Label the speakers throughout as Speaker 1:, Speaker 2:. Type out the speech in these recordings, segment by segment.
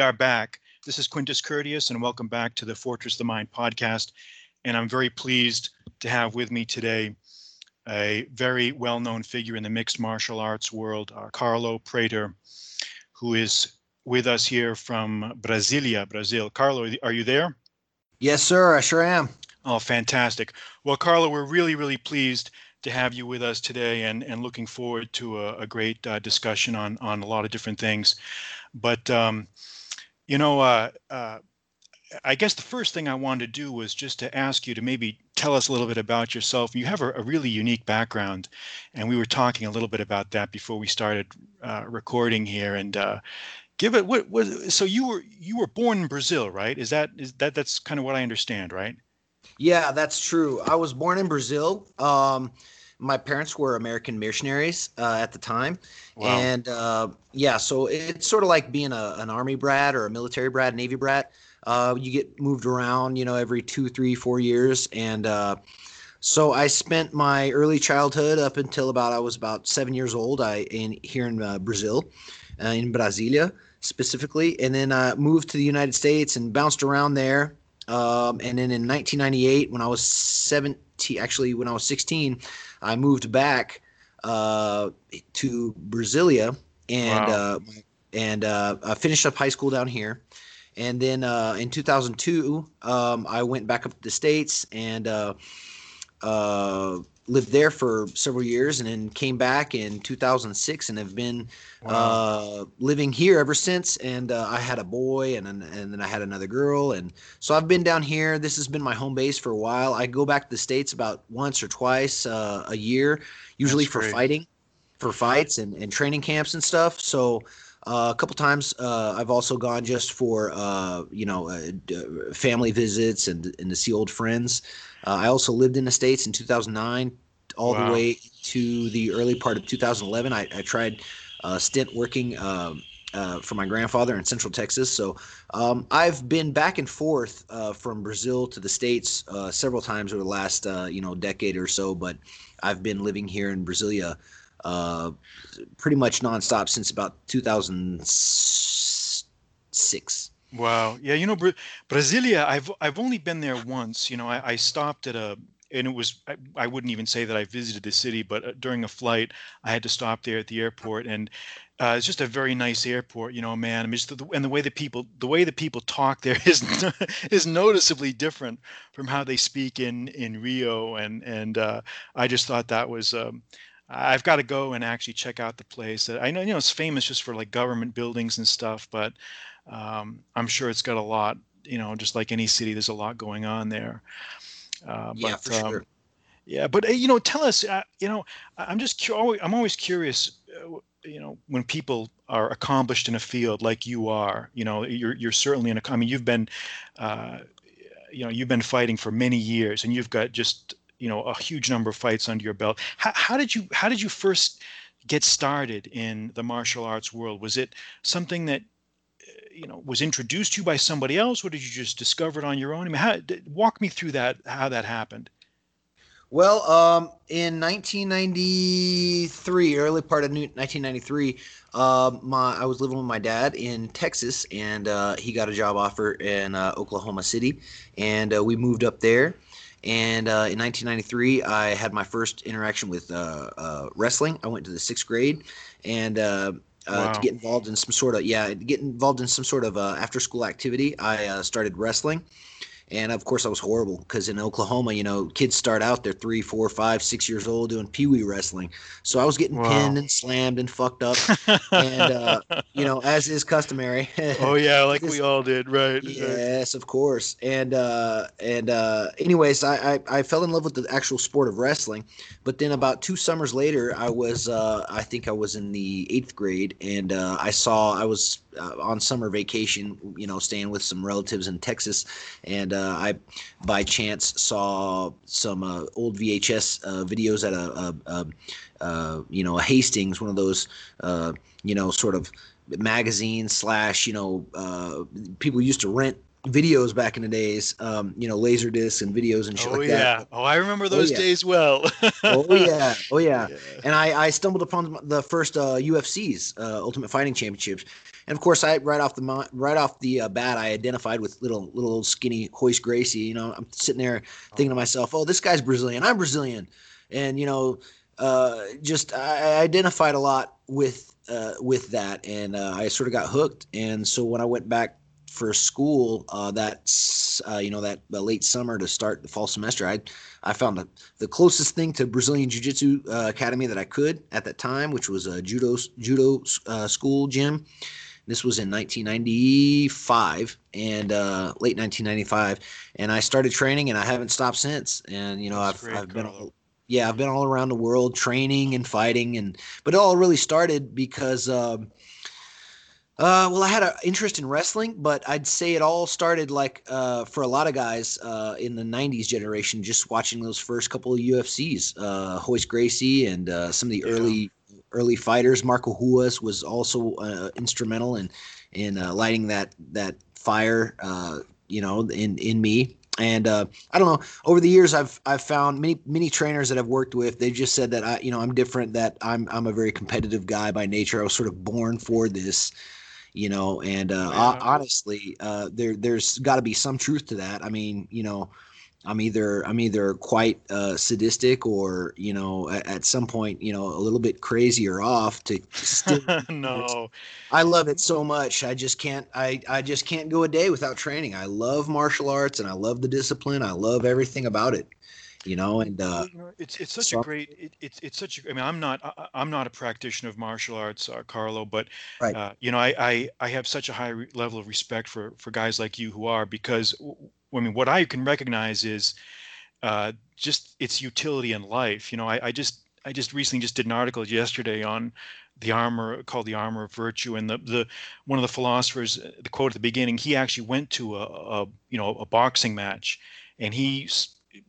Speaker 1: are back. This is Quintus Curtius, and welcome back to the Fortress of the Mind podcast. And I'm very pleased to have with me today a very well known figure in the mixed martial arts world, uh, Carlo Prater, who is with us here from Brasilia, Brazil. Carlo, are you there?
Speaker 2: Yes, sir. I sure am.
Speaker 1: Oh, fantastic. Well, Carlo, we're really, really pleased to have you with us today and, and looking forward to a, a great uh, discussion on, on a lot of different things. But, um, you know, uh, uh, I guess the first thing I wanted to do was just to ask you to maybe tell us a little bit about yourself. You have a, a really unique background, and we were talking a little bit about that before we started uh, recording here. And uh, give it what was so you were you were born in Brazil, right? Is that is that that's kind of what I understand, right?
Speaker 2: Yeah, that's true. I was born in Brazil. Um, my parents were American missionaries uh, at the time, wow. and uh, yeah, so it's sort of like being a, an army brat or a military brat, navy brat. Uh, you get moved around, you know, every two, three, four years, and uh, so I spent my early childhood up until about I was about seven years old. I in here in uh, Brazil, uh, in Brasilia specifically, and then I moved to the United States and bounced around there. Um, and then in 1998, when I was 17, actually when I was 16, I moved back uh, to Brasilia and wow. uh, and uh, I finished up high school down here. And then uh, in 2002, um, I went back up to the states and uh, uh, lived there for several years, and then came back in 2006 and have been wow. Uh, living here ever since. And uh, I had a boy, and and then I had another girl, and so I've been down here. This has been my home base for a while. I go back to the states about once or twice uh, a year, usually That's for great. fighting, for fights and, and training camps and stuff. So. Uh, a couple times uh, I've also gone just for uh, you know uh, family visits and and to see old friends. Uh, I also lived in the states in 2009 all wow. the way to the early part of 2011. I, I tried a stint working um, uh, for my grandfather in Central Texas. So um, I've been back and forth uh, from Brazil to the states uh, several times over the last you know decade or so. But I've been living here in Brasilia uh, pretty much nonstop since about 2006.
Speaker 1: Wow. Yeah, you know, Bra- Brasilia, I've I've only been there once. You know, I, I stopped at a and it was I, I, wouldn't even say that I visited the city, but uh, during a flight, I had to stop there at the airport, and uh, it's just a very nice airport, you know, man. I mean, the, and the way the people, the way the people talk there is is noticeably different from how they speak in in Rio, and and uh, I just thought that was um, I've got to go and actually check out the place. I know you know it's famous just for like government buildings and stuff, but um, I'm sure it's got a lot. You know, just like any city, there's a lot going on there.
Speaker 2: Uh, yeah, but, for um, sure.
Speaker 1: Yeah, but you know, tell us. Uh, you know, I'm just cu- I'm always curious. Uh, you know, when people are accomplished in a field like you are, you know, you're you're certainly in a. I mean, you've been, uh, you know, you've been fighting for many years, and you've got just you know a huge number of fights under your belt. How, how did you how did you first get started in the martial arts world? Was it something that uh, you know was introduced to you by somebody else, or did you just discover it on your own? I mean, how, walk me through that how that happened.
Speaker 2: Well, um, in 1993, early part of 1993, uh, my I was living with my dad in Texas, and uh, he got a job offer in uh, Oklahoma City, and uh, we moved up there. And uh, in 1993, I had my first interaction with uh, uh, wrestling. I went to the sixth grade, and uh, uh, wow. to get involved in some sort of yeah, get involved in some sort of uh, after school activity. I started wrestling, and of course, I was horrible because in Oklahoma, you know, kids start out they're three, four, five, six years old doing pee wee wrestling. So I was getting wow. pinned and slammed and fucked up, and uh, you know, as is customary.
Speaker 1: oh yeah, like we all did, right?
Speaker 2: Yes, of course. And uh, and uh, anyways, I, I, I fell in love with the actual sport of wrestling, but then about two summers later, I was uh, I think I was in the eighth grade, and uh, I saw I was uh, on summer vacation, you know, staying with some relatives in Texas, and uh, I by chance saw some uh, old VHS uh, videos at a, a, a, a, you know a Hastings, one of those uh, you know sort of magazine slash you know uh, people used to rent videos back in the days, um, you know, laser discs and videos and shit oh, like
Speaker 1: yeah.
Speaker 2: that.
Speaker 1: Oh yeah. Oh, I remember those oh, yeah. days well.
Speaker 2: oh yeah, oh yeah. yeah. And I, I stumbled upon the first uh, UFC's uh, Ultimate Fighting Championships, and of course, I right off the right off the uh, bat, I identified with little little old skinny Royce Gracie. You know, I'm sitting there thinking to myself, "Oh, this guy's Brazilian. I'm Brazilian," and you know, uh, just I identified a lot with uh, with that, and uh, I sort of got hooked. And so when I went back for school uh, that uh, you know that late summer to start the fall semester, I I found the, the closest thing to Brazilian Jiu Jitsu uh, academy that I could at that time, which was a judo judo uh, school gym. This was in 1995 and uh, late 1995, and I started training, and I haven't stopped since. And you know, That's I've, I've been all, yeah, I've been all around the world training and fighting, and but it all really started because. Um, uh, well, I had an interest in wrestling, but I'd say it all started like uh, for a lot of guys uh, in the '90s generation, just watching those first couple of UFCs, uh, Royce Gracie and uh, some of the yeah. early early fighters. Marco Ruas was also uh, instrumental in in lighting that that fire, you know, in in me. And I don't know. Over the years, I've I've found many many trainers that I've worked with. They just said that I, you know, I'm different. That I'm I'm a very competitive guy by nature. I was sort of born for this you know and uh, yeah. honestly uh, there there's got to be some truth to that i mean you know i'm either i'm either quite uh, sadistic or you know at, at, some point you know a little bit crazy or off to still
Speaker 1: no.
Speaker 2: I love it so much. I just can't i i just can't go a day without training. I love martial arts and i love the discipline. I love everything about it you know and uh
Speaker 1: it's it's such so, a great it, it's it's such a, i mean i'm not I, am not a practitioner of martial arts uh, carlo but right. uh, you know I, I i have such a high level of respect for for guys like you who are because i mean what i can recognize is uh just its utility in life you know i i just i just recently just did an article yesterday on the armor called the armor of virtue and the the one of the philosophers the quote at the beginning he actually went to a, a you know a boxing match and he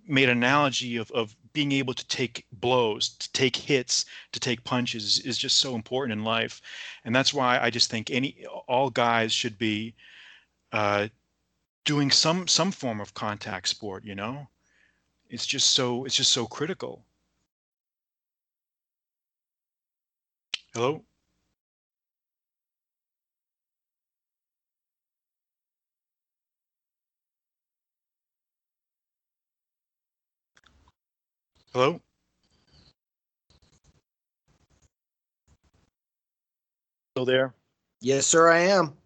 Speaker 1: made an analogy of, of being able to take blows, to take hits, to take punches is just so important in life, and that's why I just think any all guys should be uh, doing some some form of contact sport. You know, it's just so it's just so critical. Hello. Hello? Still there?
Speaker 2: Yes, sir, I am.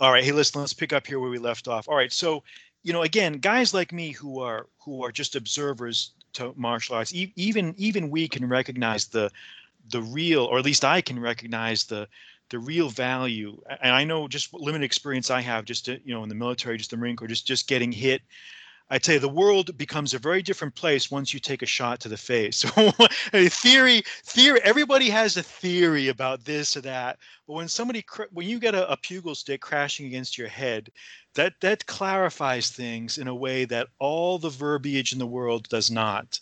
Speaker 1: All right. Hey, listen, let's pick up here where we left off. All right. So, you know, again, guys like me who are who are just observers to martial arts, e- even even we can recognize the the real, or at least I can recognize the the real value. And I know just limited experience I have, just to, you know, in the military, just the Marine Corps, just just getting hit I tell you, the world becomes a very different place once you take a shot to the face. theory, theory. Everybody has a theory about this or that, but when somebody, when you get a, a pugil stick crashing against your head, that that clarifies things in a way that all the verbiage in the world does not.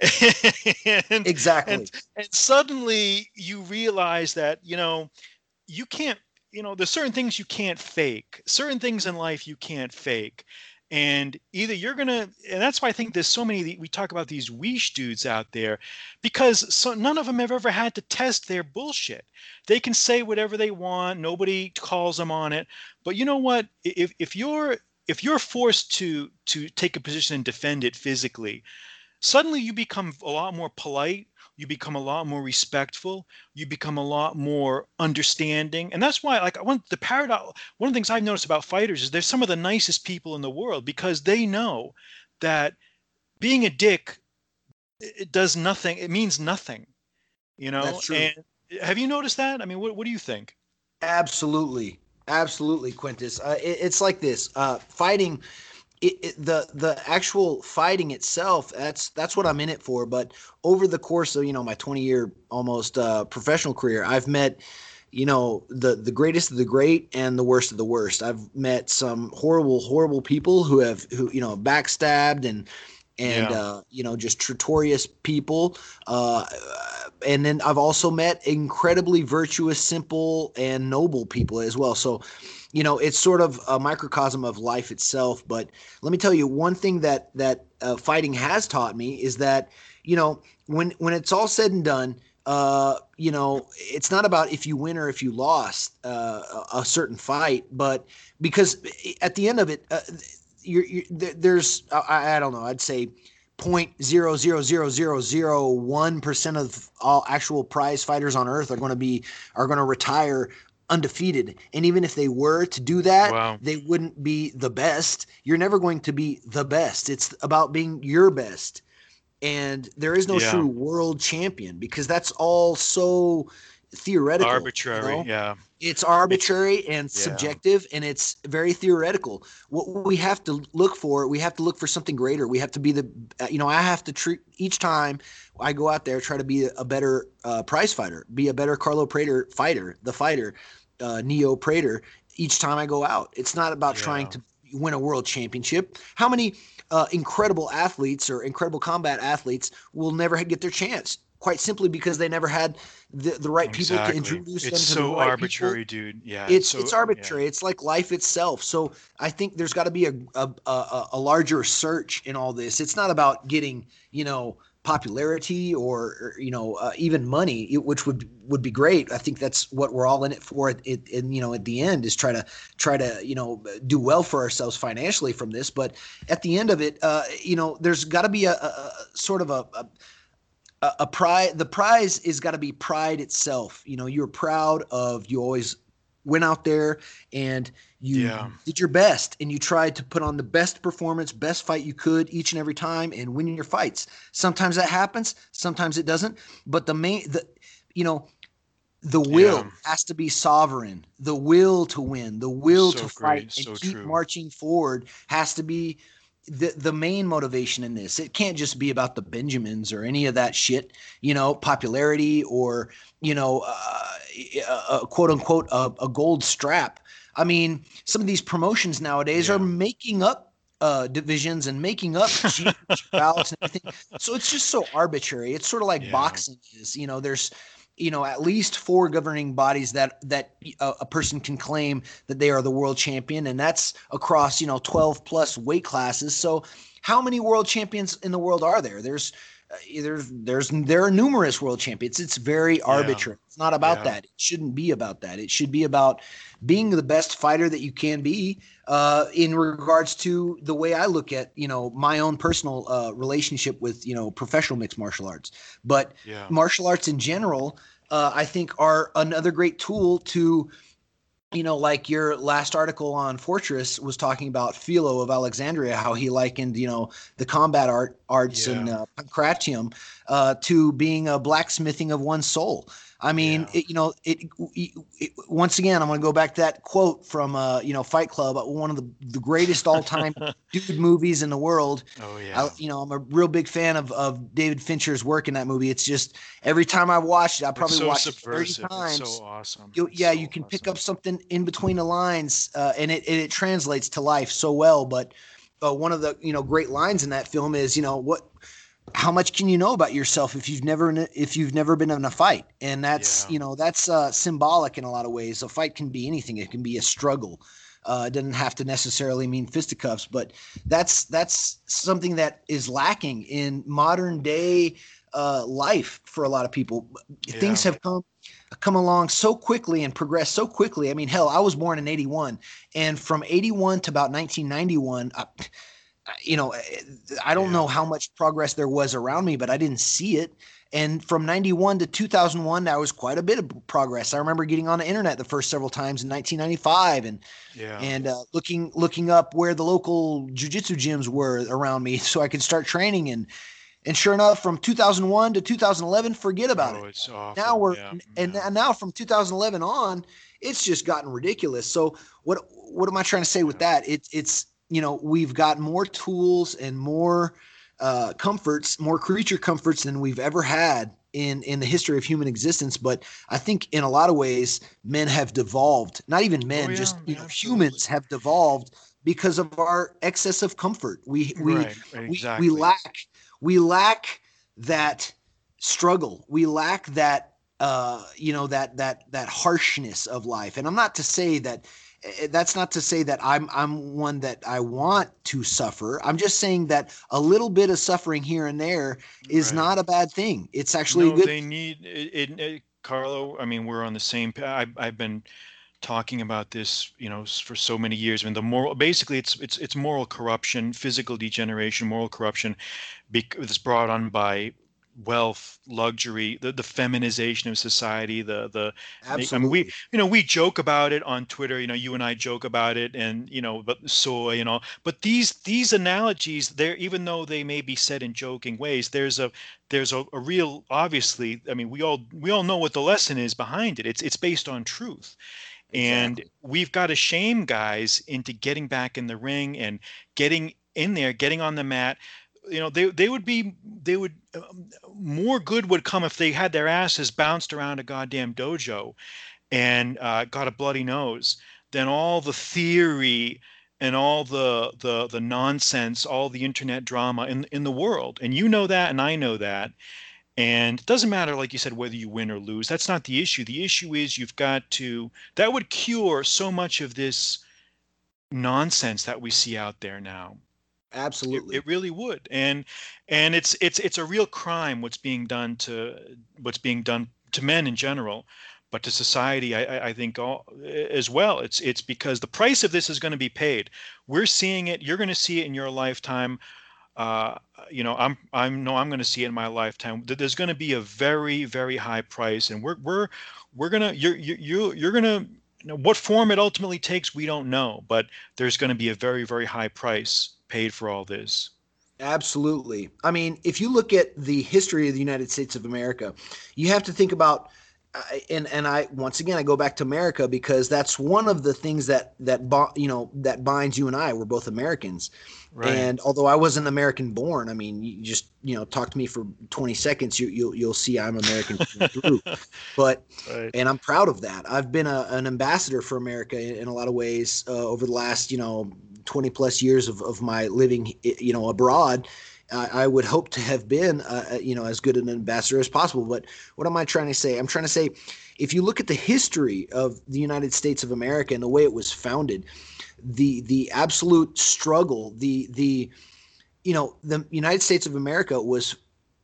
Speaker 2: and, exactly.
Speaker 1: And, and suddenly you realize that you know you can't you know there's certain things you can't fake certain things in life you can't fake and either you're gonna and that's why i think there's so many we talk about these weesh dudes out there because so none of them have ever had to test their bullshit. They can say whatever they want nobody calls them on it. But you know what? If, if you're if you're forced to to take a position and defend it physically suddenly you become a lot more polite you become a lot more respectful you become a lot more understanding and that's why like I want the paradox one of the things i've noticed about fighters is they're some of the nicest people in the world because they know that being a dick it does nothing it means nothing you know and have you noticed that? I mean what, what do you think?
Speaker 2: Absolutely. Absolutely quintus. Uh, it, it's like this uh, fighting it, it, the the actual fighting itself that's that's what i'm in it for but over the course of you know my 20 year almost uh, professional career i've met you know the the greatest of the great and the worst of the worst i've met some horrible horrible people who have who you know backstabbed and and yeah. uh, you know just traitorous people uh, and then i've also met incredibly virtuous simple and noble people as well so you know it's sort of a microcosm of life itself but let me tell you one thing that that uh, fighting has taught me is that you know when when it's all said and done uh, you know, it's not about if you win or if you lost uh, a certain fight, but because at the end of it, uh, you're, you're, there's I, I don't know, I'd say point zero zero zero zero zero one percent of all actual prize fighters on earth are going to be are going to retire undefeated. And even if they were to do that, wow. they wouldn't be the best. You're never going to be the best. It's about being your best. And there is no yeah. true world champion because that's all so theoretical.
Speaker 1: Arbitrary, you know? yeah.
Speaker 2: It's arbitrary it's, and subjective yeah. and it's very theoretical. What we have to look for, we have to look for something greater. We have to be the, you know, I have to treat each time I go out there, try to be a better uh, prize fighter, be a better Carlo Prater fighter, the fighter uh, Neo Prater each time I go out. It's not about yeah. trying to win a world championship. How many uh, incredible athletes or incredible combat athletes will never get their chance? Quite simply because they never had the, the right exactly. people to introduce
Speaker 1: it's
Speaker 2: them to
Speaker 1: so
Speaker 2: the right
Speaker 1: arbitrary,
Speaker 2: people.
Speaker 1: dude. Yeah,
Speaker 2: it's it's, so, it's arbitrary. Yeah. It's like life itself. So I think there's got to be a, a a a larger search in all this. It's not about getting you know popularity or, or you know uh, even money which would would be great. I think that's what we're all in it for it, it and you know at the end is try to try to you know do well for ourselves financially from this. But at the end of it uh, you know there's got to be a, a, sort of a, a a pride the prize is got to be pride itself. You know you're proud of you always went out there and you yeah. did your best and you tried to put on the best performance, best fight you could each and every time and win your fights. Sometimes that happens, sometimes it doesn't. But the main the you know, the will yeah. has to be sovereign. The will to win, the will so to fight and keep true. marching forward has to be the the main motivation in this. It can't just be about the Benjamins or any of that shit, you know, popularity or you know, uh, a, a quote unquote a, a gold strap I mean, some of these promotions nowadays yeah. are making up uh, divisions and making up bouts and everything. So it's just so arbitrary. It's sort of like yeah. boxing is. You know, there's you know at least four governing bodies that that a, a, person can claim that they are the world champion, and that's across you know 12 plus weight classes. So how many world champions in the world are there? There's uh, there's there's there are numerous world champions. It's very arbitrary. Yeah. It's not about yeah. that. It shouldn't be about that. It should be about being the best fighter that you can be uh, in regards to the way I look at you know my own personal uh, relationship with you know professional mixed martial arts, but yeah. martial arts in general, uh, I think are another great tool to you know, like your last article on Fortress was talking about Philo of Alexandria, how he likened, you know, the combat art arts yeah. and uh, pancratium uh, to being a blacksmithing of one's soul. I mean, yeah. it, you know, it, it, it, Once again, I'm going to go back to that quote from, uh, you know, Fight Club, uh, one of the, the greatest all time dude movies in the world.
Speaker 1: Oh yeah.
Speaker 2: I, you know, I'm a real big fan of of David Fincher's work in that movie. It's just every time I watch it, I probably
Speaker 1: so
Speaker 2: watch it 30 times.
Speaker 1: It's so awesome.
Speaker 2: You, yeah, so you can awesome. pick up something in between the lines, uh, and it it translates to life so well. But uh, one of the you know great lines in that film is, you know, what how much can you know about yourself if you've never if you've never been in a fight? And that's yeah. you know that's uh, symbolic in a lot of ways. A fight can be anything. It can be a struggle. Uh, it doesn't have to necessarily mean fisticuffs but that's that's something that is lacking in modern day uh, life for a lot of people. Yeah. things have come come along so quickly and progressed so quickly. I mean hell i was born in 81 and from 81 to about 1991 you know, eh, I don't yeah. know how much progress there was around me, but I didn't see it. And from 91 to 2001, that was quite a bit of progress. I remember getting on the internet the first several times in 1995 and yeah. and uh, looking looking up where the local jujitsu gyms were around me so I could start training. And and sure enough, from 2001 to 2011, forget about
Speaker 1: oh,
Speaker 2: it.
Speaker 1: Awful.
Speaker 2: Now we're
Speaker 1: yeah.
Speaker 2: and, and now from 2011 on, it's just gotten ridiculous. So what what am I trying to say with that? It's it's you know, we've got more tools and more uh, comforts, more creature comforts than we've ever had in in the history of human existence. But I think in a lot of ways, men have devolved. Not even men, oh, yeah, just you know, humans have devolved because of our excess of comfort. We we right, exactly. we, we lack we lack that struggle. We lack that uh, you know that that that harshness of life. And I'm not to say that Eh, that's not to say that I'm I'm one that I want to suffer. I'm just saying that a little bit of suffering here and there is right. not a bad thing. It's actually
Speaker 1: no,
Speaker 2: good.
Speaker 1: They need it, it, it, Carlo. I mean, we're on the same. I, I've been talking about this, you know, for so many years. I mean, the moral, basically, it's it's it's moral corruption, physical degeneration, moral corruption, it's brought on by wealth, luxury, the, the feminization of society, the the
Speaker 2: Absolutely.
Speaker 1: I mean we you know we joke about it on Twitter, you know, you and I joke about it and you know, but soy, you know, but these these analogies there even though they may be said in joking ways, there's a there's a, a real obviously, I mean, we all we all know what the lesson is behind it. It's it's based on truth. And exactly. we've got to shame guys into getting back in the ring and getting in there, getting on the mat, you know they they would be they would um, more good would come if they had their asses bounced around a goddamn dojo and uh, got a bloody nose. Than all the theory and all the the the nonsense all the internet drama in in the world. And you know that and I know that. And it doesn't matter like you said whether you win or lose. That's not the issue. The issue is you've got to that would cure so much of this nonsense that we see out there now
Speaker 2: Absolutely.
Speaker 1: It, it, really would. And and it's it's it's a real crime what's being done to what's being done to men in general, but to society I, I think all, as well. It's it's because the price of this is going to be paid. We're seeing it. You're going to see it in your lifetime. Uh, you know, I'm I'm no, I'm going to see it in my lifetime. There's going to be a very very high price, and we're we're we're gonna you're you you're gonna know what form it ultimately takes we don't know but there's going to be a very very high price paid for all this.
Speaker 2: Absolutely. I mean, if you look at the history of the United States of America, you have to think about uh, and and I once again I go back to America because that's one of the things that that you know that binds you and I. We're both Americans, right. and although I wasn't American born, I mean, you just you know talk to me for twenty seconds, you you'll you'll see I'm American through. But right. and I'm proud of that. I've been a, an ambassador for America in, in a lot of ways uh, over the last you know 20 plus years of, of my living, you know, abroad, I would hope to have been, uh, uh, you know, as good an ambassador as possible. But what am I trying to say? I'm trying to say, if you look at the history of the United States of America and the way it was founded, the the absolute struggle, the the, you know, the United States of America was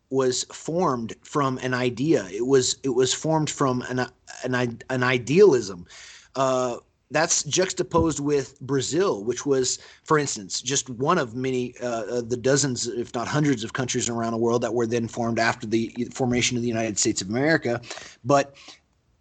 Speaker 2: was formed from an idea. It was it was formed from an an, an idealism. Uh, that's juxtaposed with Brazil, which was, for instance, just one of many, uh, the dozens, if not hundreds, of countries around the world that were then formed after the formation of the United States of America. But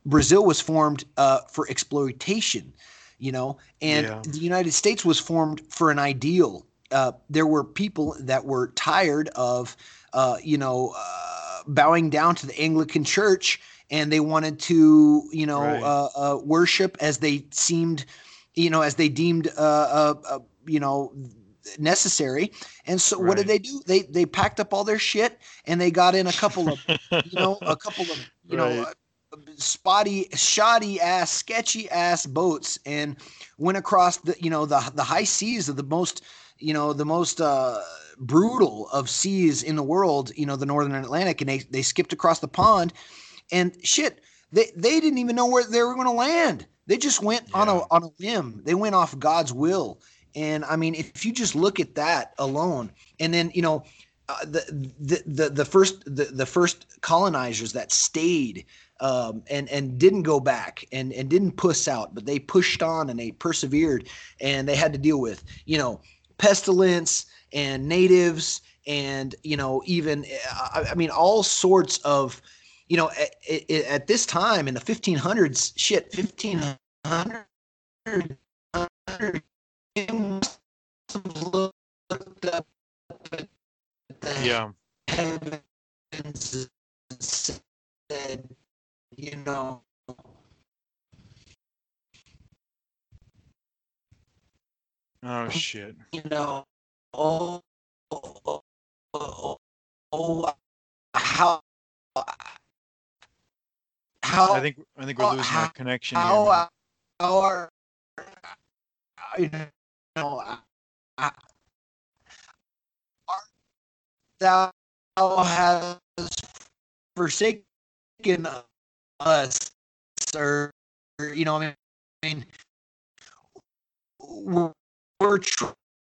Speaker 2: Brazil was formed uh, for exploitation, you know, and yeah. the United States was formed for an ideal. Uh, there were people that were tired of, uh, you know, uh, bowing down to the Anglican Church and they wanted to, you know, right. uh, uh, worship as they seemed, you know, as they deemed, uh, uh, uh you know, necessary. And so, right. what did they do? They they packed up all their shit and they got in a couple of, you know, a couple of, you right. know. Uh, spotty shoddy ass sketchy ass boats and went across the you know the the high seas of the most you know the most uh brutal of seas in the world you know the northern atlantic and they they skipped across the pond and shit, they they didn't even know where they were going to land. They just went yeah. on a on a whim. They went off God's will. And I mean, if you just look at that alone, and then you know, uh, the, the the the first the, the first colonizers that stayed um, and and didn't go back and and didn't push out, but they pushed on and they persevered, and they had to deal with you know pestilence and natives and you know even I, I mean all sorts of you know, at, at, this time in the 1500s, shit, 1500,
Speaker 1: yeah.
Speaker 2: heavens said, you know,
Speaker 1: oh shit,
Speaker 2: you know, oh, oh, oh, oh how how
Speaker 1: I think I think we're losing how, our connection
Speaker 2: how,
Speaker 1: here.
Speaker 2: How are you know uh, thou has forsaken us, or you know, I mean, we're, we're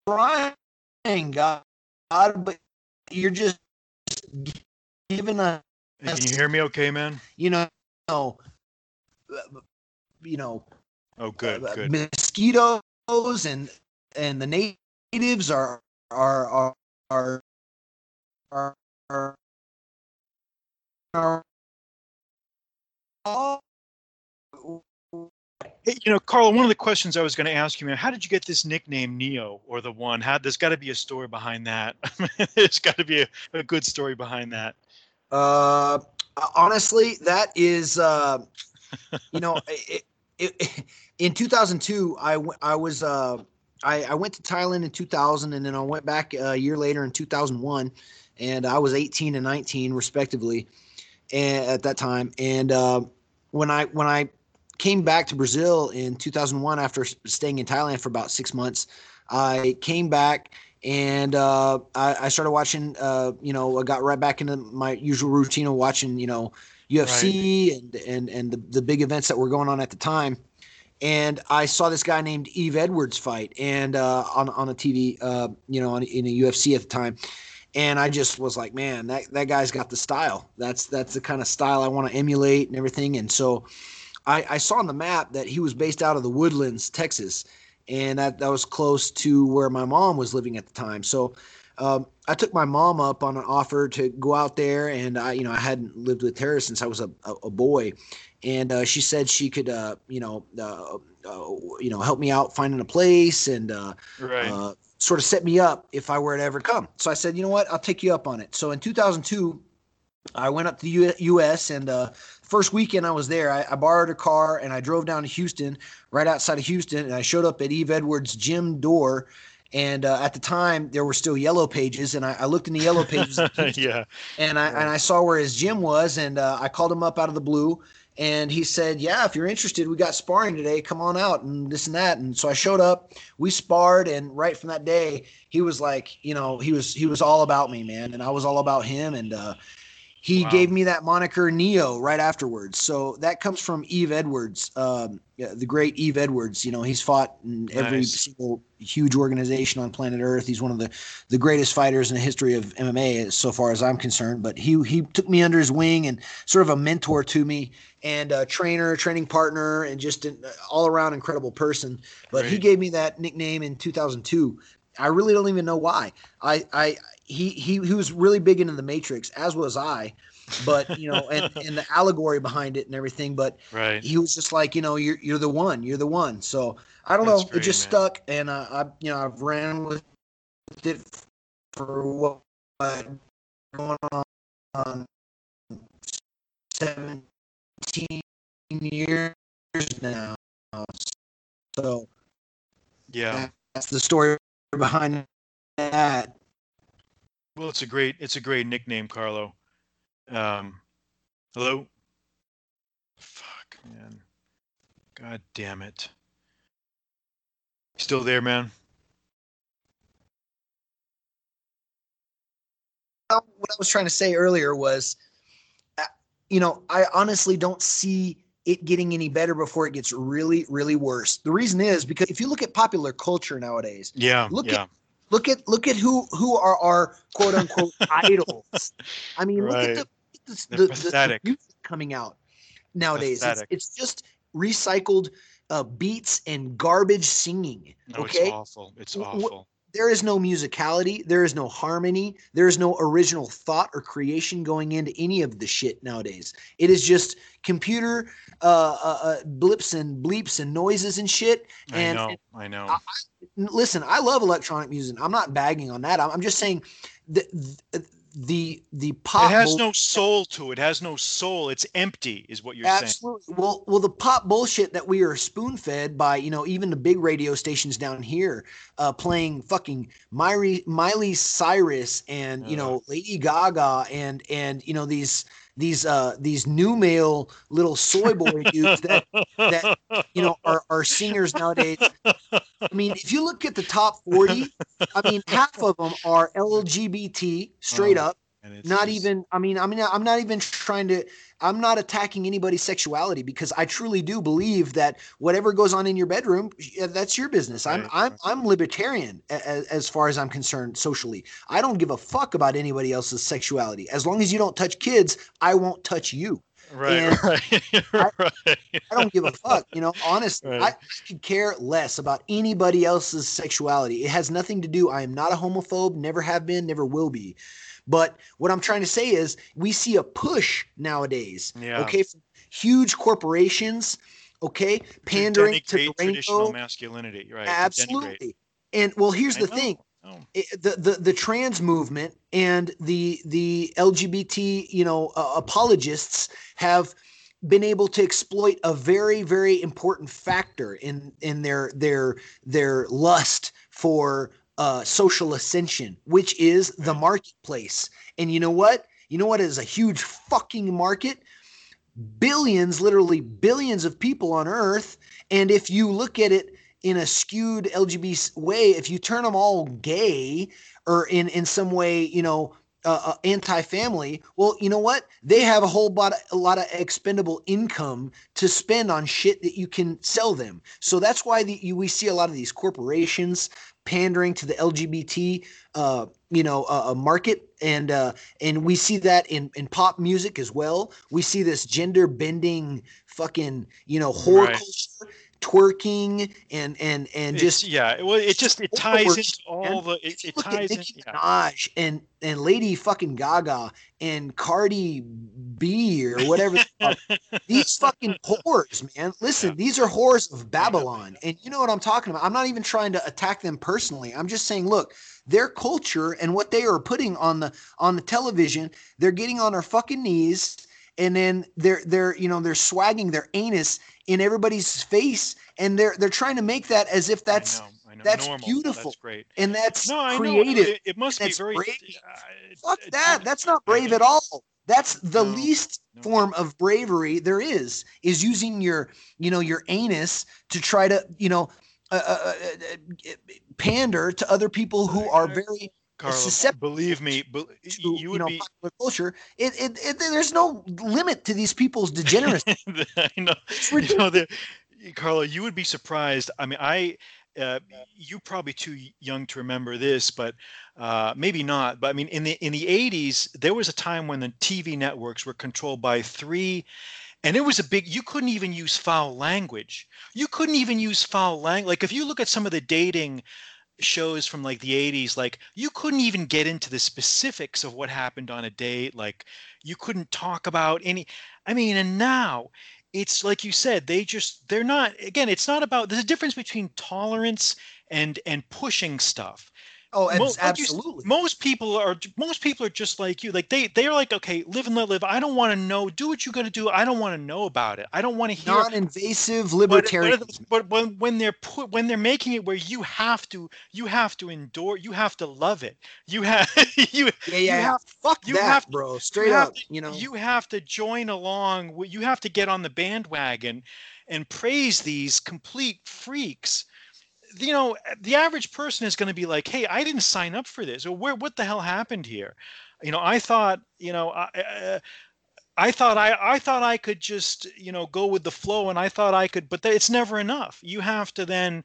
Speaker 2: trying, God, but you're just giving a.
Speaker 1: Can you hear me? Okay, man.
Speaker 2: You know, you know.
Speaker 1: Oh, good, uh, good.
Speaker 2: Mosquitoes and and the natives are are are are are, are, are all
Speaker 1: Hey, you know, Carl, one of the questions I was going to ask you, man, how did you get this nickname Neo or the One? How there's got to be a story behind that. there's got to be a, a, good story behind that.
Speaker 2: Uh, honestly, that is, uh, you know, it, it, it, in 2002, I, I was, uh, I, I went to Thailand in 2000, and then I went back a year later in 2001, and I was 18 and 19 respectively, and, at that time. And uh, when I when I came back to Brazil in 2001 after staying in Thailand for about six months. I came back and uh, I, I, started watching. Uh, you know, I got right back into my usual routine of watching. You know, UFC right. and and and the, the big events that were going on at the time. And I saw this guy named Yves Edwards fight, and uh, on on a TV, uh, you know, on, in a UFC at the time. And I just was like, man, that, that guy's got the style. That's that's the kind of style I want to emulate and everything. And so I, I saw on the map that he was based out of the Woodlands, Texas, and that, that was close to where my mom was living at the time. So um, I took my mom up on an offer to go out there, and I, you know, I hadn't lived with her since I was a, a, a boy, and uh, she said she could, uh, you know, uh, uh you know, help me out finding a place and uh, right. Uh, sort of set me up if I were to ever come. So I said, you know what, I'll take you up on it. So in 2002, I went up to the U- U.S. and uh, first weekend I was there, I, I, borrowed a car and I drove down to Houston, right outside of Houston, and I showed up at Yves Edwards' gym door. And uh, at the time, there were still yellow pages, and I, I looked in the yellow pages.
Speaker 1: yeah.
Speaker 2: And I and I saw where his gym was, and uh, I called him up out of the blue, and he said, "Yeah, if you're interested, we got sparring today. Come on out and this and that." And so I showed up. We sparred, and right from that day, he was like, you know, he was he was all about me, man, and I was all about him, and uh, he wow. gave me that moniker Neo right afterwards. So that comes from Yves Edwards, um, the great Yves Edwards. You know, he's fought in every single huge organization on planet Earth. He's one of the, the greatest fighters in the history of MMA, so far as I'm concerned. But he he took me under his wing and sort of a mentor to me and a trainer, training partner, and just an all around incredible person. But great. he gave me that nickname in 2002. I really don't even know why. I I he he he was really big into the Matrix, as was I. But you know, and, and the allegory behind it and everything. But
Speaker 1: right.
Speaker 2: he was just like, you know, you're you're the one, you're the one. So I don't That's know, great, it just man. stuck, and uh, I you know I've ran with it for what, going on seventeen years now. So
Speaker 1: yeah,
Speaker 2: that's the story behind that.
Speaker 1: Well, it's a great it's a great nickname, Carlo. Um, hello. Fuck, man. God damn it. Still there, man?
Speaker 2: What I was trying to say earlier was, uh, you know, I honestly don't see it getting any better before it gets really, really worse. The reason is because if you look at popular culture nowadays,
Speaker 1: yeah,
Speaker 2: look
Speaker 1: yeah.
Speaker 2: at Look at look at who who are our quote unquote idols. I mean, right. look at the the, the, the, music coming out nowadays. It's, it's, just recycled uh, beats and garbage singing. No, okay,
Speaker 1: it's awful. It's awful
Speaker 2: there is no musicality, there is no harmony, there is no original thought or creation going into any of the shit nowadays. It is just computer uh, uh, uh blips and bleeps and noises and shit. And,
Speaker 1: I know. I know. I,
Speaker 2: listen, I love electronic music. I'm not bagging on that. I'm, I'm just saying that the the pop
Speaker 1: it has bull- no soul to it. it. has no soul it's empty is what you're
Speaker 2: absolutely.
Speaker 1: saying
Speaker 2: well well the pop bullshit that we are spoon fed by you know even the big radio stations down here uh playing fucking miley miley cyrus and you know lady gaga and and you know these these uh these new male little soy boy dudes that that you know are, are singers nowadays. I mean, if you look at the top 40, I mean half of them are LGBT straight oh. up. not just... even i mean i mean i'm not even trying to i'm not attacking anybody's sexuality because i truly do believe that whatever goes on in your bedroom that's your business right. i'm i'm i'm libertarian as, as far as i'm concerned socially i don't give a fuck about anybody else's sexuality as long as you don't touch kids i won't touch you
Speaker 1: Right, right,
Speaker 2: I, right. I, don't give a fuck. You know, honestly, right. I could care less about anybody else's sexuality. It has nothing to do. I am not a homophobe, never have been, never will be. But what I'm trying to say is we see a push nowadays. Yeah. Okay. Huge corporations, okay, pandering to,
Speaker 1: to traditional masculinity, right?
Speaker 2: Absolutely. And well, here's the thing. Oh. It, the, the the trans movement and the the LGBT you know uh, apologists have been able to exploit a very very important factor in in their their their lust for uh, social ascension, which is the marketplace. And you know what? You know what is a huge fucking market? Billions, literally billions of people on Earth. And if you look at it in a skewed LGBT way, if you turn them all gay or in in some way, you know, uh, uh, anti-family, well, you know what? They have a whole lot, of, a lot of expendable income to spend on shit that you can sell them. So that's why the, you, we see a lot of these corporations pandering to the LGBT, uh, you know, uh, market, and uh, and we see that in in pop music as well. We see this gender bending, fucking, you know, horror right. culture twerking and and and
Speaker 1: it's,
Speaker 2: just
Speaker 1: yeah well it just it ties into all the it, it ties
Speaker 2: in, yeah. Minaj and and Lady fucking Gaga and Cardi B or whatever these fucking whores man. Listen yeah. these are whores of Babylon. And you know what I'm talking about? I'm not even trying to attack them personally. I'm just saying look their culture and what they are putting on the on the television they're getting on their fucking knees and then they're they're you know they're swagging their anus in everybody's face, and they're they're trying to make that as if that's I know, I know. that's Normal. beautiful,
Speaker 1: that's great,
Speaker 2: and that's no, creative.
Speaker 1: It, it, must be very.
Speaker 2: Brave. Uh, Fuck that. That's not brave at all. That's the no, least no. form of bravery there is. Is using your you know your anus to try to you know uh, uh, uh, uh pander to other people who are very
Speaker 1: Believe me, be, you, you, would know,
Speaker 2: be popular culture. It, it, it, there's no limit to these people's degeneracy.
Speaker 1: I know. You know Carlo, you would be surprised. I mean, I, uh, you probably too young to remember this, but uh, maybe not. But I mean, in the in the 80s, there was a time when the TV networks were controlled by three and it was a big you couldn't even use foul language you couldn't even use foul language like if you look at some of the dating shows from like the 80s like you couldn't even get into the specifics of what happened on a date like you couldn't talk about any i mean and now it's like you said they just they're not again it's not about there's a difference between tolerance and and pushing stuff
Speaker 2: Oh, most, absolutely.
Speaker 1: You, most people are most people are just like you. Like they they're like, okay, live and let live. I don't want to know. Do what you got to do. I don't want to know about it. I don't want to hear.
Speaker 2: Non-invasive libertarian.
Speaker 1: But, but, when when they're put when they're making it where you have to you have to endure you have to love it. You have you
Speaker 2: yeah yeah.
Speaker 1: You have,
Speaker 2: fuck you that, have to, bro. Straight up,
Speaker 1: to,
Speaker 2: you know.
Speaker 1: You have to join along. You have to get on the bandwagon and praise these complete freaks you know, the average person is going to be like, "Hey, I didn't sign up for this. Or where? What the hell happened here?" You know, I thought, you know, I, uh, I thought I, I thought I could just, you know, go with the flow, and I thought I could, but it's never enough. You have to then,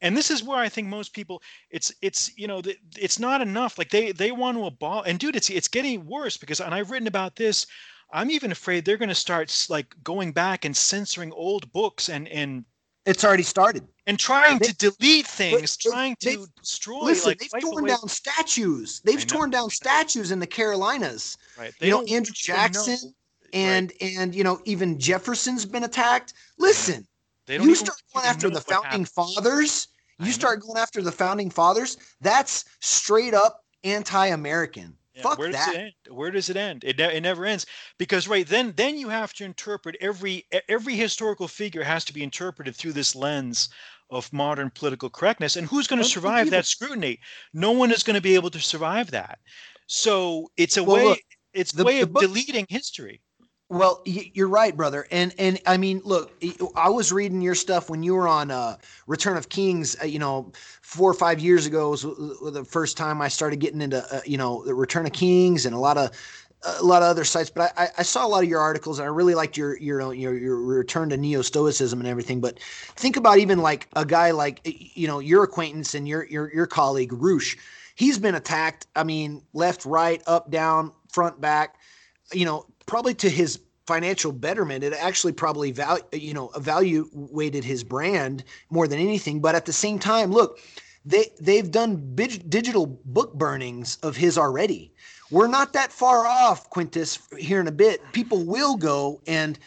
Speaker 1: and this is where I think most people, it's, it's, you know, it's not enough. Like they, they want to abolish, and dude, it's, it's getting worse because, and I've written about this. I'm even afraid they're going to start like going back and censoring old books and and
Speaker 2: it's already started.
Speaker 1: And trying they, to delete things, trying to they, destroy.
Speaker 2: Listen,
Speaker 1: like,
Speaker 2: they've torn down statues. They've torn down statues in the Carolinas. Right. They you know, Andrew Jackson and right. and you know even Jefferson's been attacked. Listen, they don't you start going after the founding fathers. You start going after the founding fathers. That's straight up anti-American. Yeah, Fuck
Speaker 1: where
Speaker 2: that.
Speaker 1: Does it end? Where does it end? It, ne- it never ends because right then then you have to interpret every every historical figure has to be interpreted through this lens of modern political correctness and who's going to survive that scrutiny? No one is going to be able to survive that. So it's a well, way look, it's the, way of book, deleting history.
Speaker 2: Well, you're right, brother. And and I mean, look, I was reading your stuff when you were on uh, Return of Kings. Uh, you know, four or five years ago was the first time I started getting into uh, you know the Return of Kings and a lot of a lot of other sites. But I, I saw a lot of your articles, and I really liked your your your your return to neo Stoicism and everything. But think about even like a guy like you know your acquaintance and your your your colleague Roosh. He's been attacked. I mean, left, right, up, down, front, back. You know, probably to his financial betterment it actually probably value you know evaluated his brand more than anything but at the same time look they they've done big, digital book burnings of his already we're not that far off quintus here in a bit people will go and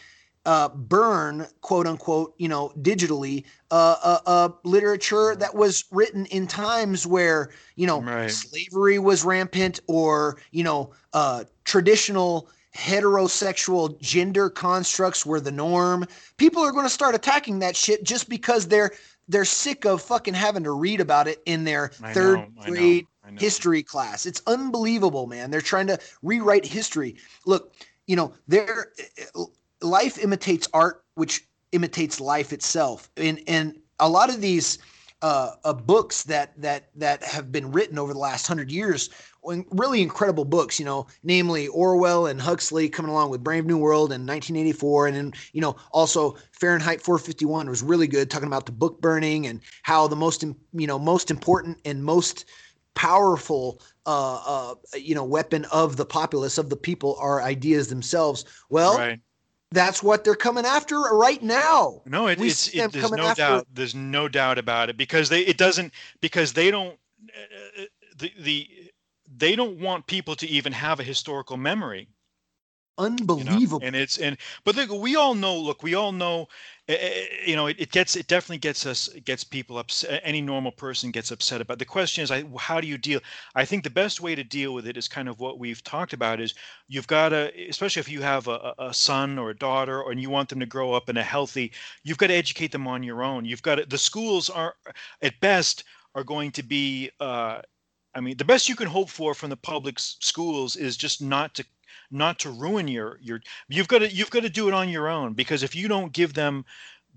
Speaker 2: uh, burn quote unquote you know digitally uh, uh, uh, literature that was written in times where you know right. slavery was rampant or you know uh, traditional heterosexual gender constructs were the norm. People are going to start attacking that shit just because they're they're sick of fucking having to read about it in their I third know, grade History class. It's unbelievable, man. They're trying to rewrite history. Look, you know, their life imitates art, which imitates life itself. And and a lot of these uh, uh, books that that that have been written over the last hundred years really incredible books, you know, namely Orwell and Huxley coming along with Brave New World in 1984. And then, you know, also Fahrenheit 451 was really good, talking about the book burning and how the most, you know, most important and most powerful, uh, uh, you know, weapon of the populace, of the people are ideas themselves. Well, right. That's what they're coming after right now.
Speaker 1: No, it, it's it, there's no after. doubt. There's no doubt about it because they it doesn't because they don't uh, the the they don't want people to even have a historical memory
Speaker 2: unbelievable
Speaker 1: you know? and it's and but look we all know look we all know Eh, eh, eh, you know it, it, gets it definitely gets us gets people upset any normal person gets upset about the question is I, how do you deal? I think the best way to deal with it is kind of what we've talked about is you've got to especially if you have a, a son or a daughter and you want them to grow up in a healthy you've got to educate them on your own. You've got to, the schools are at best are going to be uh, I mean, the best you can hope for from the public schools is just not to not to ruin your your. You've got to you've got to do it on your own because if you don't give them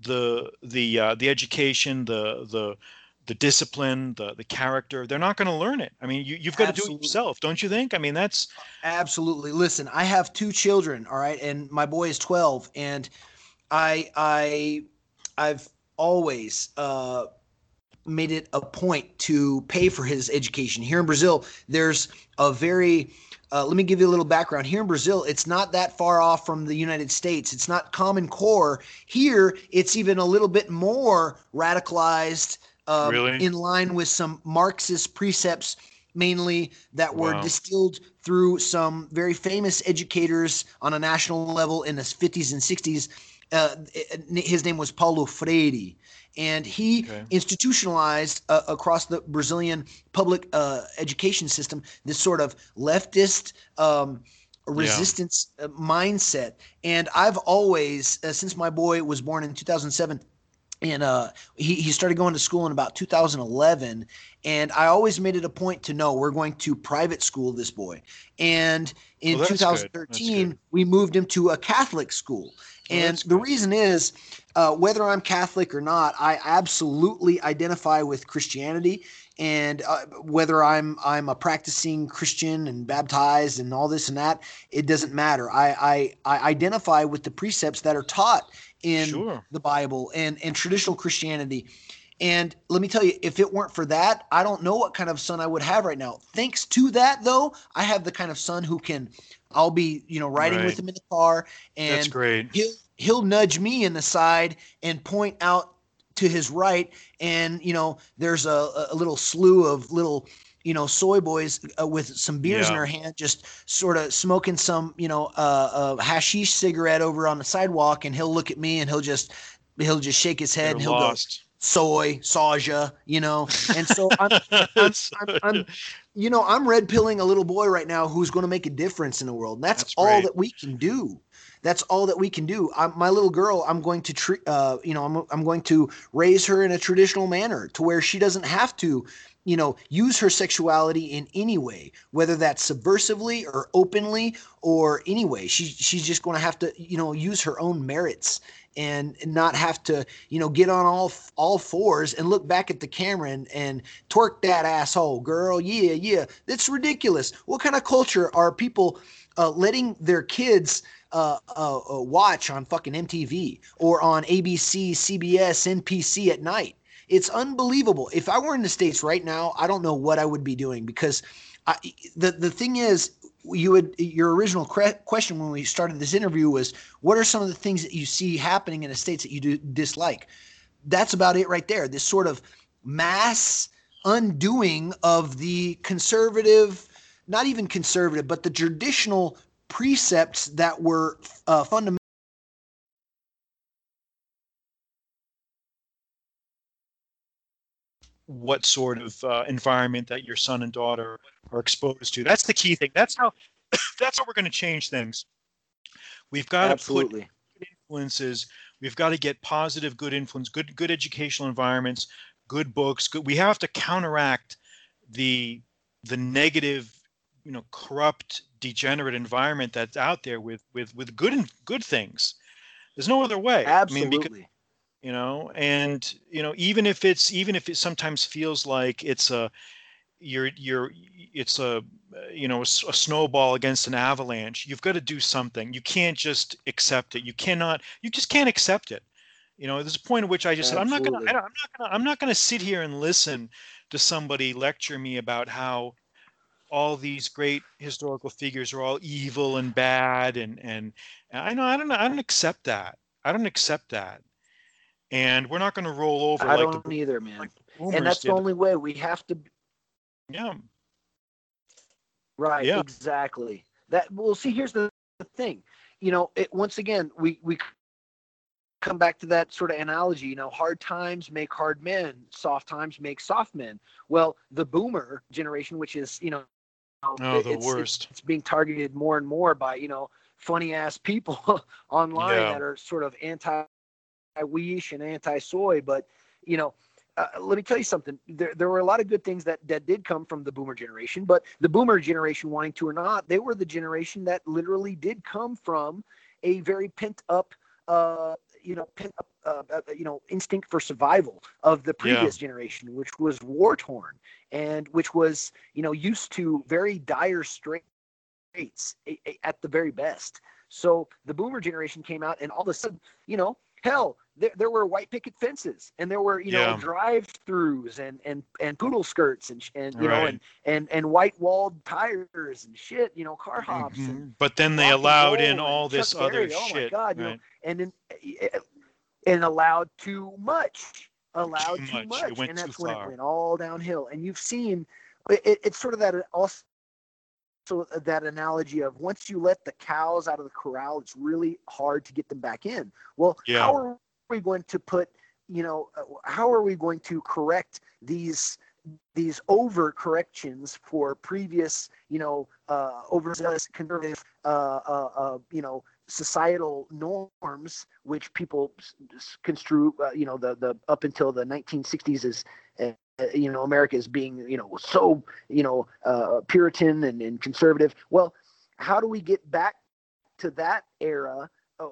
Speaker 1: the the uh, the education, the the the discipline, the the character, they're not going to learn it. I mean, you you've got Absolutely. to do it yourself, don't you think? I mean, that's
Speaker 2: Absolutely. Listen, I have two children, all right, and my boy is 12 and I I I've always uh made it a point to pay for his education. Here in Brazil, there's a very uh, let me give you a little background. Here in Brazil, it's not that far off from the United States. It's not Common Core. Here, it's even a little bit more radicalized, um, really? in line with some Marxist precepts, mainly that were wow. distilled through some very famous educators on a national level in the 50s and 60s. Uh, his name was Paulo Freire and he okay. institutionalized uh, across the Brazilian public uh, education system this sort of leftist um, resistance yeah. Uh, mindset. And I've always, uh, since my boy was born in 2007, and uh, he, he started going to school in about 2011 and i always made it a point to know we're going to private school this boy and in well, 2013 we moved him to a catholic school and the reason is uh, whether I'm Catholic or not, I absolutely identify with Christianity. And uh, whether I'm I'm a practicing Christian and baptized and all this and that, it doesn't matter. I I, I identify with the precepts that are taught in sure. the Bible and and traditional Christianity. And let me tell you, if it weren't for that, I don't know what kind of son I would have right now. Thanks to that, though, I have the kind of son who can. I'll be, you know, riding right. with him in the car, and
Speaker 1: That's great.
Speaker 2: he'll he'll nudge me in the side and point out to his right and you know there's a, a little slew of little you know soy boys uh, with some beers yeah. in their hand just sort of smoking some you know uh, a hashish cigarette over on the sidewalk and he'll look at me and he'll just he'll just shake his head They're and he'll
Speaker 1: lost.
Speaker 2: go soy, soja, you know. And so I'm, I'm, I'm, I'm, you know, I'm red pilling a little boy right now who's going to make a difference in the world. And that's, that's all that we can do. That's all that we can do. I'm, my little girl, I'm going to treat, uh, you know, I'm, I'm going to raise her in a traditional manner to where she doesn't have to, you know, use her sexuality in any way, whether that's subversively or openly or anyway. She, she's just going to have to, you know, use her own merits and not have to, you know, get on all all fours and look back at the camera and, and twerk that asshole, girl. Yeah, yeah. That's ridiculous. What kind of culture are people uh, letting their kids uh, uh, uh watch on fucking MTV or on ABC, CBS, NBC at night? It's unbelievable. If I were in the states right now, I don't know what I would be doing because I, the the thing is, you would your original question when we started this interview was what are some of the things that you see happening in the states that you do dislike? That's about it right there. This sort of mass undoing of the conservative not even conservative but the traditional precepts that were uh, fundamental
Speaker 1: what sort of uh, environment that your son and daughter are exposed to. That's the key thing. That's how that's how we're going to change things. We've got Absolutely. to put influences. We've got to get positive, good influence, good good educational environments, good books. Good. We have to counteract the the negative, you know, corrupt, degenerate environment that's out there with with with good and good things. There's no other way.
Speaker 2: Absolutely. I mean,
Speaker 1: you know and you know even if it's even if it sometimes feels like it's a you're you're it's a you know a, a, snowball against an avalanche you've got to do something. You can't just accept it. You cannot you just can't accept it. You know there's a point at which i just said i'm not gonna i'm not gonna i'm not gonna sit here and listen to somebody lecture me about how all these great historical figures are all evil and bad and and, and i know i don't know i don't accept that. I don't accept that and we're not going to roll over.
Speaker 2: I
Speaker 1: like
Speaker 2: don't the, either, man. Like and that's did. the only way we have to.
Speaker 1: Yeah.
Speaker 2: Right. Yeah. Exactly. That. Well, see, here's the, the thing. You know, it, once again, we we come back to that sort of analogy. You know, hard times make hard men. Soft times make soft men. Well, the boomer generation, which is you know,
Speaker 1: oh, the it's, worst.
Speaker 2: It's, it's being targeted more and more by you know funny ass people online yeah. that are sort of anti anti-Wish and anti-soy, but you know, uh, let me tell you something. There, there were a lot of good things that that did come from the Boomer generation, but the Boomer generation, wanting to or not, they were the generation that literally did come from a very pent up, uh, you know, pent up, uh, uh you know, instinct for survival of the previous yeah. generation, which was war torn and which was, you know, used to very dire straits at the very best. So the Boomer generation came out, and all of a sudden, you know, hell, there, there were white picket fences and there were you yeah. know drive-throughs and and and poodle skirts and and you right. know and and and white walled tires and shit you know car hops mm-hmm. and
Speaker 1: but then they allowed in all this other oh shit
Speaker 2: my God, right. you know, and then eh, and allowed too much allowed too, too much, and that's when far. it went all downhill and you've seen it, it's sort of that also so that analogy of once you let the cows out of the corral, it's really hard to get them back in. Well, yeah. how are we going to put, you know, uh, how are we going to correct these these over corrections for previous, you know, uh, overzealous conservative, uh, uh, uh, you know, societal norms, which people construe, uh, you know, the the up until the 1960s as uh, you know America as being you know so you know uh, Puritan and, and conservative. Well, how do we get back to that era? Uh,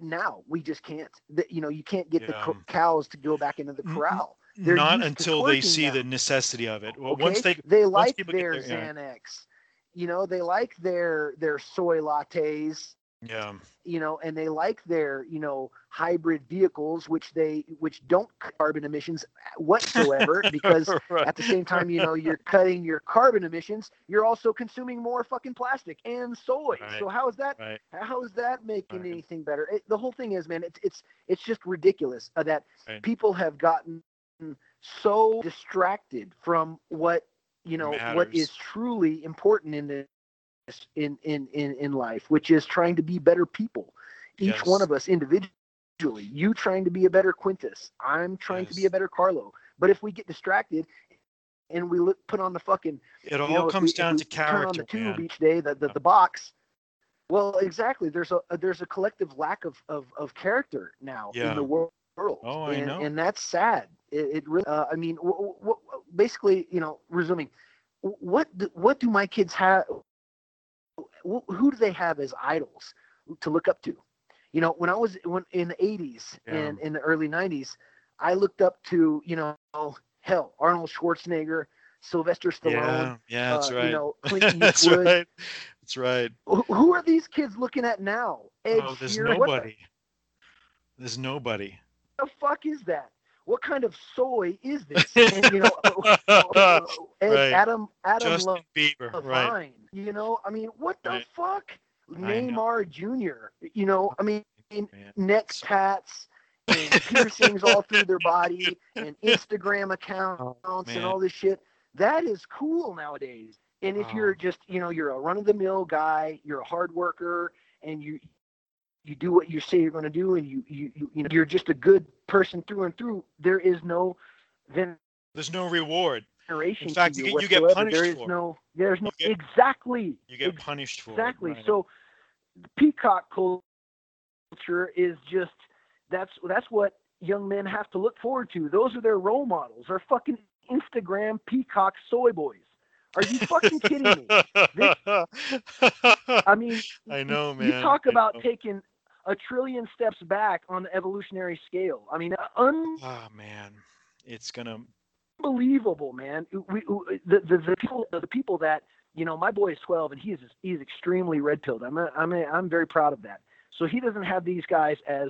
Speaker 2: now we just can't. The, you know, you can't get yeah. the cows to go back into the corral.
Speaker 1: They're Not until they see now. the necessity of it. Well,
Speaker 2: okay?
Speaker 1: once they
Speaker 2: they like their, their Xanax. Yeah. You know, they like their their soy lattes
Speaker 1: yeah.
Speaker 2: You know, and they like their, you know, hybrid vehicles, which they which don't carbon emissions whatsoever, because right. at the same time, you know, you're cutting your carbon emissions, you're also consuming more fucking plastic and soy. Right. So how is that? Right. How is that making anything better? It, the whole thing is, man, it's it's it's just ridiculous uh, that people have gotten so distracted from what you know Matters. what is truly important in in in in in life, which is trying to be better people. Each yes. one of us individually. You trying to be a better Quintus. I'm trying yes. to be a better Carlo. But if we get distracted and we look, put on the fucking,
Speaker 1: it all know, comes we, down to character. On
Speaker 2: the
Speaker 1: tube
Speaker 2: man. each day, the, the, the box. Well, exactly. There's a there's a collective lack of of, of character now yeah. in the world.
Speaker 1: Oh, I
Speaker 2: and,
Speaker 1: know.
Speaker 2: And that's sad. It, it really. Uh, I mean, w- w- basically, you know, resuming, what do, what do my kids have? Who do they have as idols to look up to? You know, when I was when in the 80s yeah. and in the early 90s, I looked up to you know hell Arnold Schwarzenegger, Sylvester Stallone.
Speaker 1: Yeah, yeah that's uh, right. You
Speaker 2: know, Clint Eastwood. that's right.
Speaker 1: That's right.
Speaker 2: Who are these kids looking at now?
Speaker 1: Ed oh, there's Sheeran? nobody. The, there's nobody.
Speaker 2: The fuck is that? What kind of soy is this? And, you know, uh, uh, right. Adam Adam
Speaker 1: Justin Bieber,
Speaker 2: Levine,
Speaker 1: right?
Speaker 2: You know, I mean, what the right. fuck? Neymar Jr. You know, I mean, Man. neck tats and piercings all through their body and Instagram accounts oh, and all this shit. That is cool nowadays. And if oh. you're just, you know, you're a run of the mill guy, you're a hard worker, and you you do what you say you're going to do, and you you you, you know you're just a good person through and through. There is no then
Speaker 1: there's no reward.
Speaker 2: In
Speaker 1: fact,
Speaker 2: you,
Speaker 1: you, get punished
Speaker 2: there is
Speaker 1: for
Speaker 2: no there's no
Speaker 1: you get,
Speaker 2: exactly
Speaker 1: you get punished for
Speaker 2: exactly.
Speaker 1: Right.
Speaker 2: So peacock culture is just that's that's what young men have to look forward to. Those are their role models. Are fucking Instagram peacock soy boys. Are you fucking kidding me? This, I mean,
Speaker 1: I know, man.
Speaker 2: You talk about taking a trillion steps back on the evolutionary scale. I mean, un-
Speaker 1: oh man, it's gonna
Speaker 2: unbelievable, man. We, we the, the the people the people that you know, my boy is 12 and he's he's extremely red pilled. I'm a, I'm a, I'm very proud of that. So he doesn't have these guys as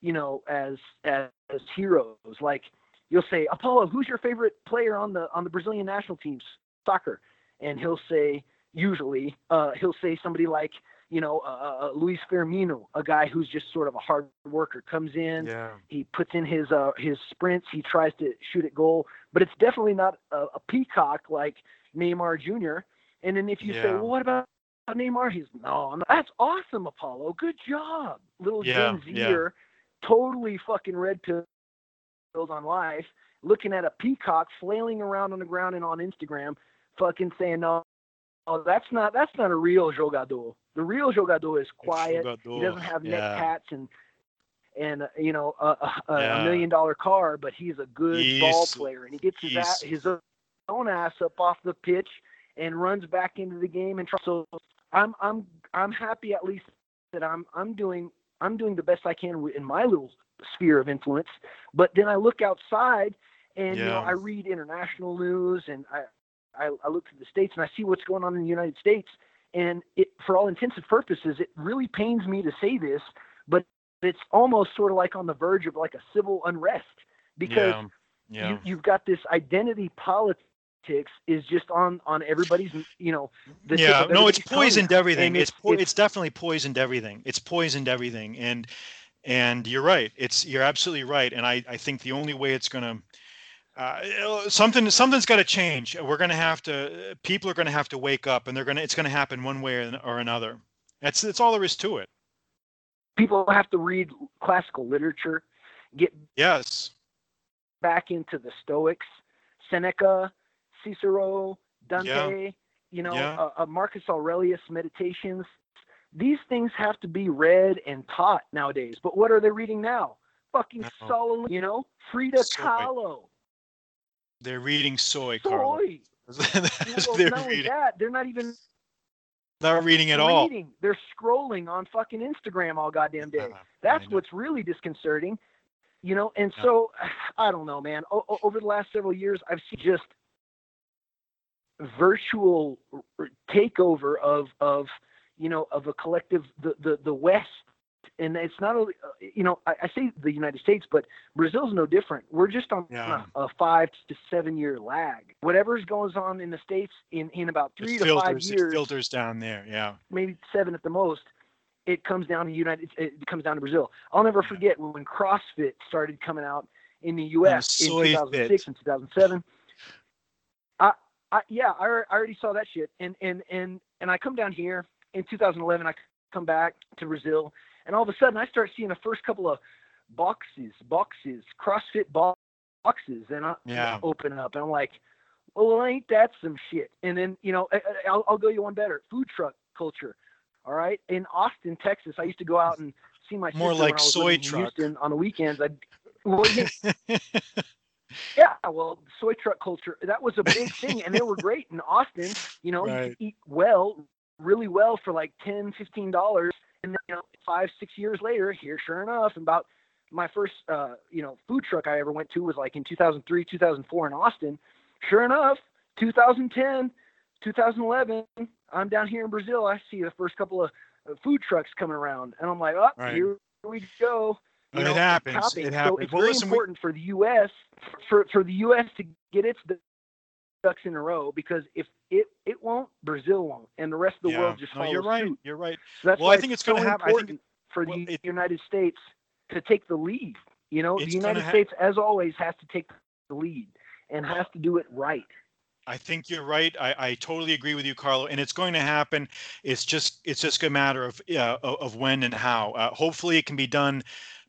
Speaker 2: you know as as, as heroes. Like you'll say, Apollo, who's your favorite player on the on the Brazilian national teams? soccer, and he'll say usually uh, he'll say somebody like you know uh, Luis Firmino, a guy who's just sort of a hard worker, comes in,
Speaker 1: yeah.
Speaker 2: he puts in his uh, his sprints, he tries to shoot at goal, but it's definitely not a, a peacock like Neymar Jr. And then if you
Speaker 1: yeah.
Speaker 2: say, well, what about Neymar? He's no, that's awesome, Apollo. Good job, little
Speaker 1: yeah,
Speaker 2: Gen Zer, yeah. totally fucking red pilled on life, looking at a peacock flailing around on the ground and on Instagram fucking saying no. Oh, that's not that's not a real jogador. The real jogador is quiet. Jogador. He doesn't have neck yeah. tats and and uh, you know a, a, yeah. a, million dollar car, but he's a good he's, ball player, and he gets his ass, his own ass up off the pitch and runs back into the game. And try. so I'm I'm I'm happy at least that I'm I'm doing I'm doing the best I can in my little sphere of influence. But then I look outside and yeah. you know I read international news and I I, I look to the states and I see what's going on in the United States, and it, for all intents and purposes, it really pains me to say this, but it's almost sort of like on the verge of like a civil unrest because
Speaker 1: yeah. Yeah.
Speaker 2: You, you've got this identity politics is just on on everybody's you know
Speaker 1: yeah no it's poisoned everything. it's, it's, po- it's, it's definitely poisoned everything. It's poisoned everything. And and you're right. It's you're absolutely right. And i i think the only way it's going to uh, something something's got to change. We're going to have to. People are going to have to wake up, and they're going to. It's going to happen one way or another. That's that's all there is to it.
Speaker 2: People have to read classical literature, get
Speaker 1: yes
Speaker 2: back into the Stoics, Seneca, Cicero, Dante.
Speaker 1: Yeah.
Speaker 2: You know,
Speaker 1: yeah.
Speaker 2: uh, uh, Marcus Aurelius Meditations. These things have to be read and taught nowadays. But what are they reading now? Fucking no. Solomon, you know, Frida Kahlo.
Speaker 1: They're reading soy,
Speaker 2: soy. That's well, they're not reading. That, they're not even
Speaker 1: not reading at all.
Speaker 2: Reading. They're scrolling on fucking Instagram all goddamn day. That's what's really disconcerting. You know, and yeah. so I don't know, man. O- over the last several years, I've seen just virtual takeover of of you know of a collective the the, the West and it's not only uh, you know I, I, say the United States, but Brazil's no different. We're just on
Speaker 1: yeah.
Speaker 2: a, a, five to seven year lag. Whatever's going on in the states in in about three
Speaker 1: it
Speaker 2: to
Speaker 1: filters,
Speaker 2: five years,
Speaker 1: it filters down there. Yeah,
Speaker 2: maybe seven at the most. It comes down to United. It comes down to Brazil. I'll never yeah. forget when CrossFit started coming out in the U.S. in 2006 fit. and 2007. I, I yeah, I, I already saw that shit, and and and and I come down here in 2011. I come back to Brazil and all of a sudden I start seeing the first couple of boxes, boxes, CrossFit boxes, and I
Speaker 1: Yeah.
Speaker 2: open up, and I'm like, well, ain't that some shit? And then you know, I, I- I'll, I'll go you one better. Food truck culture. All right, in Austin, Texas, I used to go out and see my
Speaker 1: More like
Speaker 2: I
Speaker 1: soy truck.
Speaker 2: On the weekends. I'd well, yeah, well, soy truck culture, that was a big thing. And they were great in Austin. You know, you could eat well, really well for like 10 $15. And then, you know, five, six years later, here, sure enough, about my first, uh, you know, food truck I ever went to was like in 2003, 2004 in Austin. Sure enough, 2010, 2011, I'm down here in Brazil. I see the first couple of uh, food trucks coming around. And I'm like, oh,
Speaker 1: Right.
Speaker 2: here we go. You
Speaker 1: It happens. It
Speaker 2: So
Speaker 1: happens.
Speaker 2: it's
Speaker 1: Well,
Speaker 2: very
Speaker 1: listen, we-
Speaker 2: important for the U.S. for for the U.S. to get its ducks in a row because if it it won't, Brazil won't, and the rest of the
Speaker 1: Yeah.
Speaker 2: world just
Speaker 1: No,
Speaker 2: follows
Speaker 1: you're right.
Speaker 2: suit.
Speaker 1: You're right.
Speaker 2: So that's
Speaker 1: Well,
Speaker 2: why
Speaker 1: I think it's
Speaker 2: so
Speaker 1: gonna happen. I think
Speaker 2: important for
Speaker 1: well,
Speaker 2: the
Speaker 1: it-
Speaker 2: United States to take the lead. You know, the United
Speaker 1: hap-
Speaker 2: States, as always, has to take the lead and has to do it right.
Speaker 1: I think you're right. I, I totally agree with you, Carlo. And it's going to happen. It's just it's just a matter of uh, of of when and how. Uh, hopefully, it can be done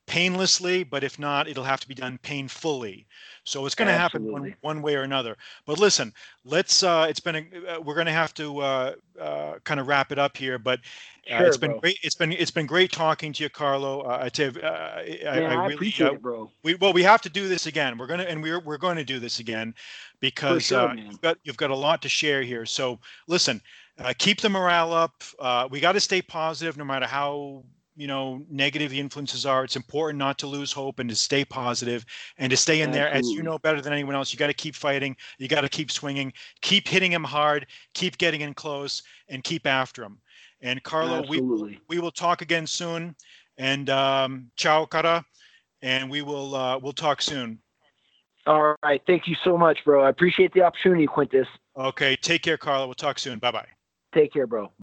Speaker 1: painlessly, but if not, it'll have to be done painfully. So it's going to happen one, one way or another. But listen, let's. Uh, it's been a, uh, we're going to have to uh, uh, kind of wrap it up here. But uh,
Speaker 2: Sure,
Speaker 1: it's been
Speaker 2: bro.
Speaker 1: great. It's been it's been great talking to you, Carlo. Uh, I, tell you, uh, I,
Speaker 2: Man, I,
Speaker 1: I really
Speaker 2: appreciate it, bro.
Speaker 1: we well we have to do this again we're gonna and we're we're going to do this again because
Speaker 2: sure,
Speaker 1: uh, you've got you've got a lot to share here so listen uh, keep the morale up uh, we got to stay positive no matter how you know negative the influences are it's important not to lose hope and to stay positive and to stay in there as you know better than anyone else you got to keep fighting you got to keep swinging keep hitting him hard keep getting in close and keep after him and carlo we we will talk again soon and um ciao cara and we will uh we'll talk soon
Speaker 2: All right. Thank you so much, bro. I appreciate the opportunity, Quintus.
Speaker 1: okay take care carlo we'll talk soon bye bye
Speaker 2: Take care, bro.